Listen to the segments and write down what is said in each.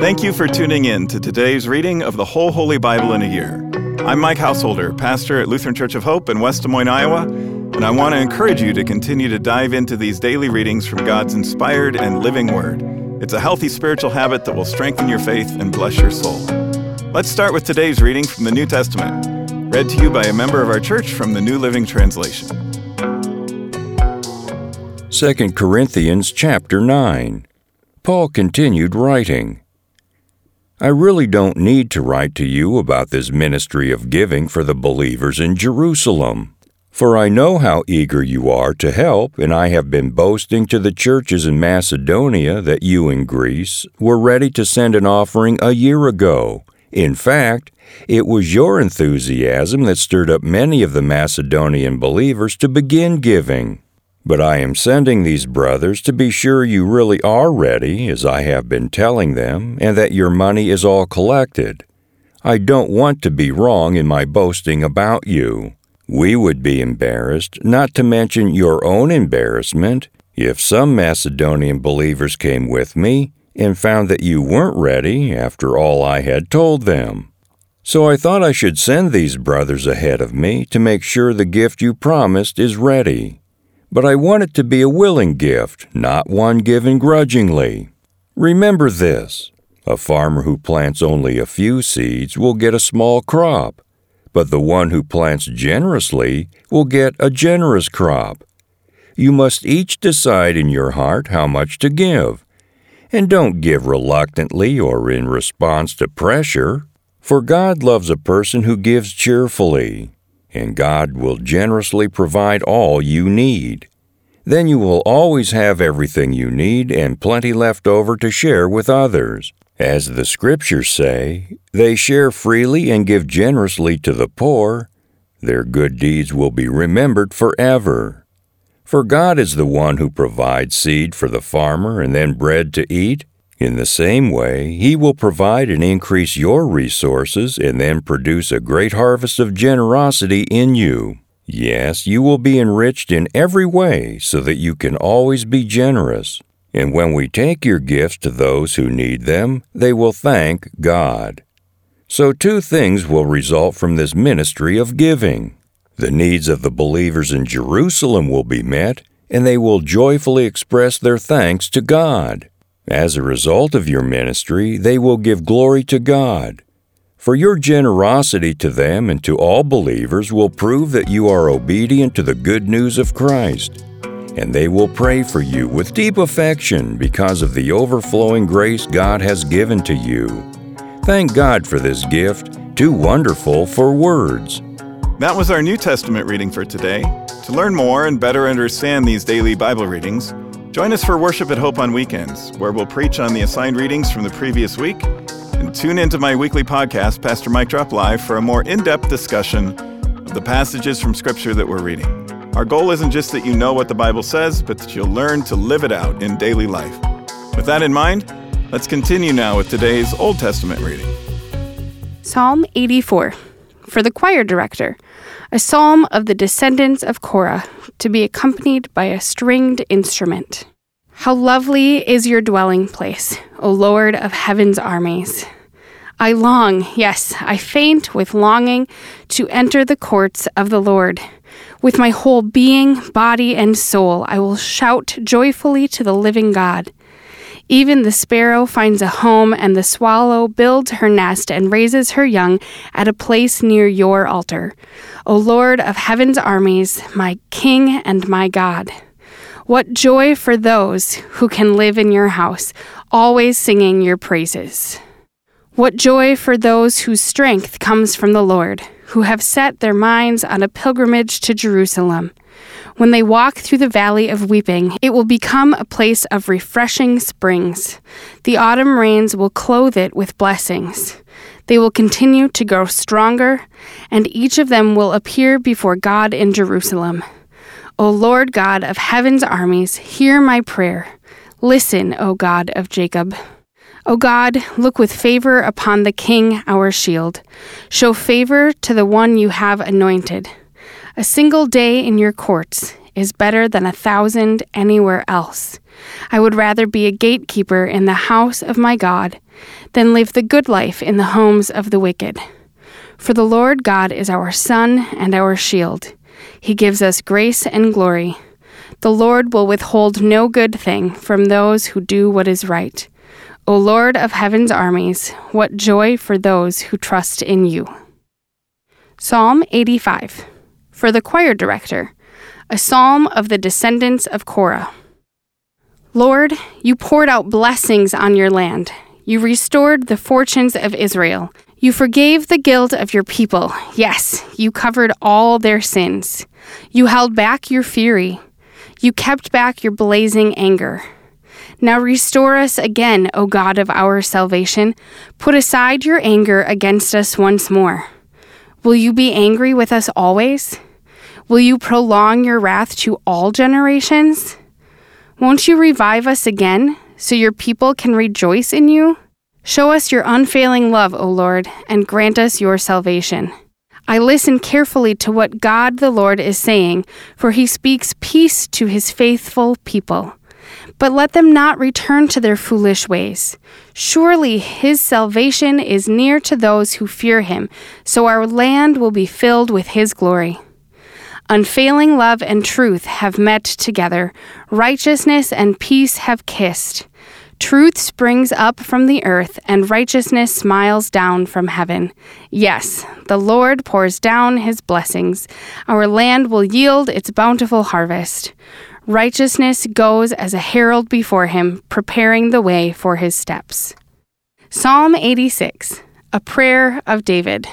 Thank you for tuning in to today's reading of the whole Holy Bible in a year. I'm Mike Householder, pastor at Lutheran Church of Hope in West Des Moines, Iowa, and I want to encourage you to continue to dive into these daily readings from God's inspired and living Word. It's a healthy spiritual habit that will strengthen your faith and bless your soul. Let's start with today's reading from the New Testament, read to you by a member of our church from the New Living Translation. 2 Corinthians chapter 9. Paul continued writing. I really don't need to write to you about this ministry of giving for the believers in Jerusalem. For I know how eager you are to help, and I have been boasting to the churches in Macedonia that you in Greece were ready to send an offering a year ago. In fact, it was your enthusiasm that stirred up many of the Macedonian believers to begin giving. But I am sending these brothers to be sure you really are ready, as I have been telling them, and that your money is all collected. I don't want to be wrong in my boasting about you. We would be embarrassed, not to mention your own embarrassment, if some Macedonian believers came with me and found that you weren't ready after all I had told them. So I thought I should send these brothers ahead of me to make sure the gift you promised is ready but I want it to be a willing gift, not one given grudgingly. Remember this a farmer who plants only a few seeds will get a small crop, but the one who plants generously will get a generous crop. You must each decide in your heart how much to give. And don't give reluctantly or in response to pressure, for God loves a person who gives cheerfully and God will generously provide all you need. Then you will always have everything you need and plenty left over to share with others. As the Scriptures say, they share freely and give generously to the poor. Their good deeds will be remembered forever. For God is the one who provides seed for the farmer and then bread to eat. In the same way, He will provide and increase your resources and then produce a great harvest of generosity in you. Yes, you will be enriched in every way so that you can always be generous. And when we take your gifts to those who need them, they will thank God. So, two things will result from this ministry of giving. The needs of the believers in Jerusalem will be met, and they will joyfully express their thanks to God. As a result of your ministry, they will give glory to God. For your generosity to them and to all believers will prove that you are obedient to the good news of Christ. And they will pray for you with deep affection because of the overflowing grace God has given to you. Thank God for this gift, too wonderful for words. That was our New Testament reading for today. To learn more and better understand these daily Bible readings, Join us for worship at Hope on weekends, where we'll preach on the assigned readings from the previous week. And tune into my weekly podcast, Pastor Mike Drop Live, for a more in depth discussion of the passages from Scripture that we're reading. Our goal isn't just that you know what the Bible says, but that you'll learn to live it out in daily life. With that in mind, let's continue now with today's Old Testament reading Psalm 84 for the choir director a psalm of the descendants of Korah, to be accompanied by a stringed instrument. How lovely is your dwelling place, O Lord of heaven's armies! I long, yes, I faint with longing to enter the courts of the Lord. With my whole being, body, and soul, I will shout joyfully to the living God. Even the sparrow finds a home, and the swallow builds her nest and raises her young at a place near your altar. O Lord of heaven's armies, my King and my God. What joy for those who can live in your house, always singing your praises. What joy for those whose strength comes from the Lord, who have set their minds on a pilgrimage to Jerusalem. When they walk through the valley of weeping, it will become a place of refreshing springs. The autumn rains will clothe it with blessings. They will continue to grow stronger, and each of them will appear before God in Jerusalem. O Lord God of heaven's armies, hear my prayer. Listen, O God of Jacob. O God, look with favor upon the King, our shield. Show favor to the one you have anointed. A single day in your courts, is better than a thousand anywhere else. I would rather be a gatekeeper in the house of my God than live the good life in the homes of the wicked. For the Lord God is our sun and our shield. He gives us grace and glory. The Lord will withhold no good thing from those who do what is right. O Lord of heaven's armies, what joy for those who trust in you. Psalm 85 For the choir director, a psalm of the descendants of Korah. Lord, you poured out blessings on your land. You restored the fortunes of Israel. You forgave the guilt of your people. Yes, you covered all their sins. You held back your fury. You kept back your blazing anger. Now restore us again, O God of our salvation. Put aside your anger against us once more. Will you be angry with us always? Will you prolong your wrath to all generations? Won't you revive us again, so your people can rejoice in you? Show us your unfailing love, O Lord, and grant us your salvation. I listen carefully to what God the Lord is saying, for he speaks peace to his faithful people. But let them not return to their foolish ways. Surely his salvation is near to those who fear him, so our land will be filled with his glory. Unfailing love and truth have met together, righteousness and peace have kissed. Truth springs up from the earth, and righteousness smiles down from heaven. Yes, the Lord pours down his blessings. Our land will yield its bountiful harvest. Righteousness goes as a herald before him, preparing the way for his steps. Psalm 86, a prayer of David.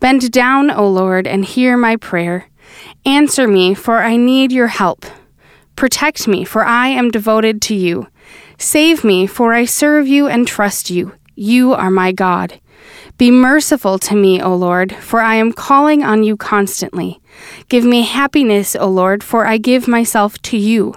Bend down, O Lord, and hear my prayer. Answer me, for I need your help. Protect me, for I am devoted to you. Save me, for I serve you and trust you. You are my God. Be merciful to me, O Lord, for I am calling on you constantly. Give me happiness, O Lord, for I give myself to you.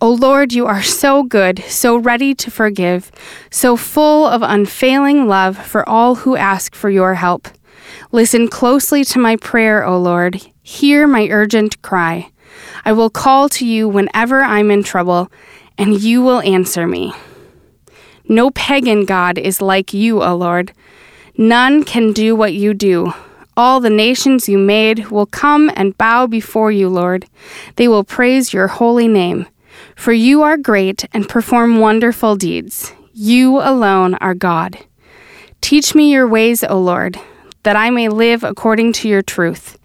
O Lord, you are so good, so ready to forgive, so full of unfailing love for all who ask for your help. Listen closely to my prayer, O Lord. Hear my urgent cry. I will call to you whenever I'm in trouble and you will answer me. No pagan God is like you, O Lord. None can do what you do. All the nations you made will come and bow before you, Lord. They will praise your holy name. For you are great and perform wonderful deeds. You alone are God. Teach me your ways, O Lord, that I may live according to your truth.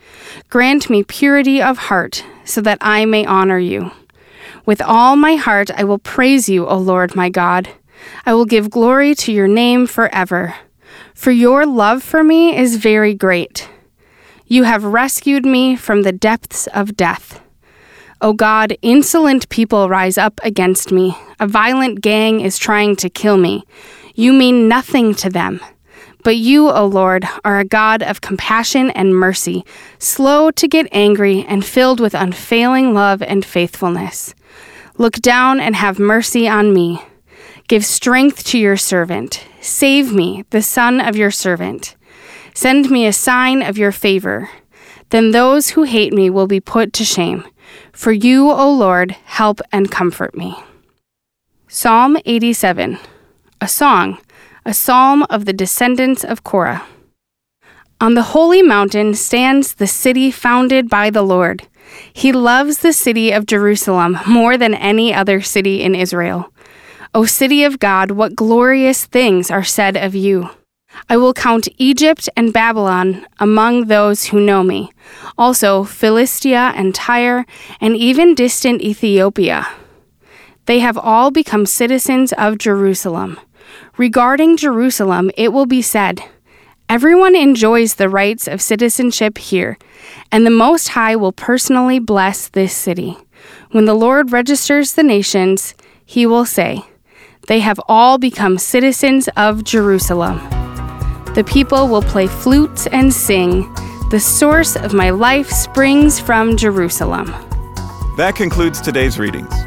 Grant me purity of heart, so that I may honor you. With all my heart I will praise you, O Lord my God. I will give glory to your name forever. For your love for me is very great. You have rescued me from the depths of death. O God, insolent people rise up against me. A violent gang is trying to kill me. You mean nothing to them. But you, O Lord, are a God of compassion and mercy, slow to get angry and filled with unfailing love and faithfulness. Look down and have mercy on me. Give strength to your servant. Save me, the son of your servant. Send me a sign of your favor. Then those who hate me will be put to shame. For you, O Lord, help and comfort me. Psalm 87 A song, a psalm of the descendants of Korah. On the holy mountain stands the city founded by the Lord. He loves the city of Jerusalem more than any other city in Israel. O city of God, what glorious things are said of you! I will count Egypt and Babylon among those who know me, also Philistia and Tyre, and even distant Ethiopia. They have all become citizens of Jerusalem. Regarding Jerusalem, it will be said, Everyone enjoys the rights of citizenship here, and the Most High will personally bless this city. When the Lord registers the nations, he will say, They have all become citizens of Jerusalem. The people will play flutes and sing, The source of my life springs from Jerusalem. That concludes today's readings.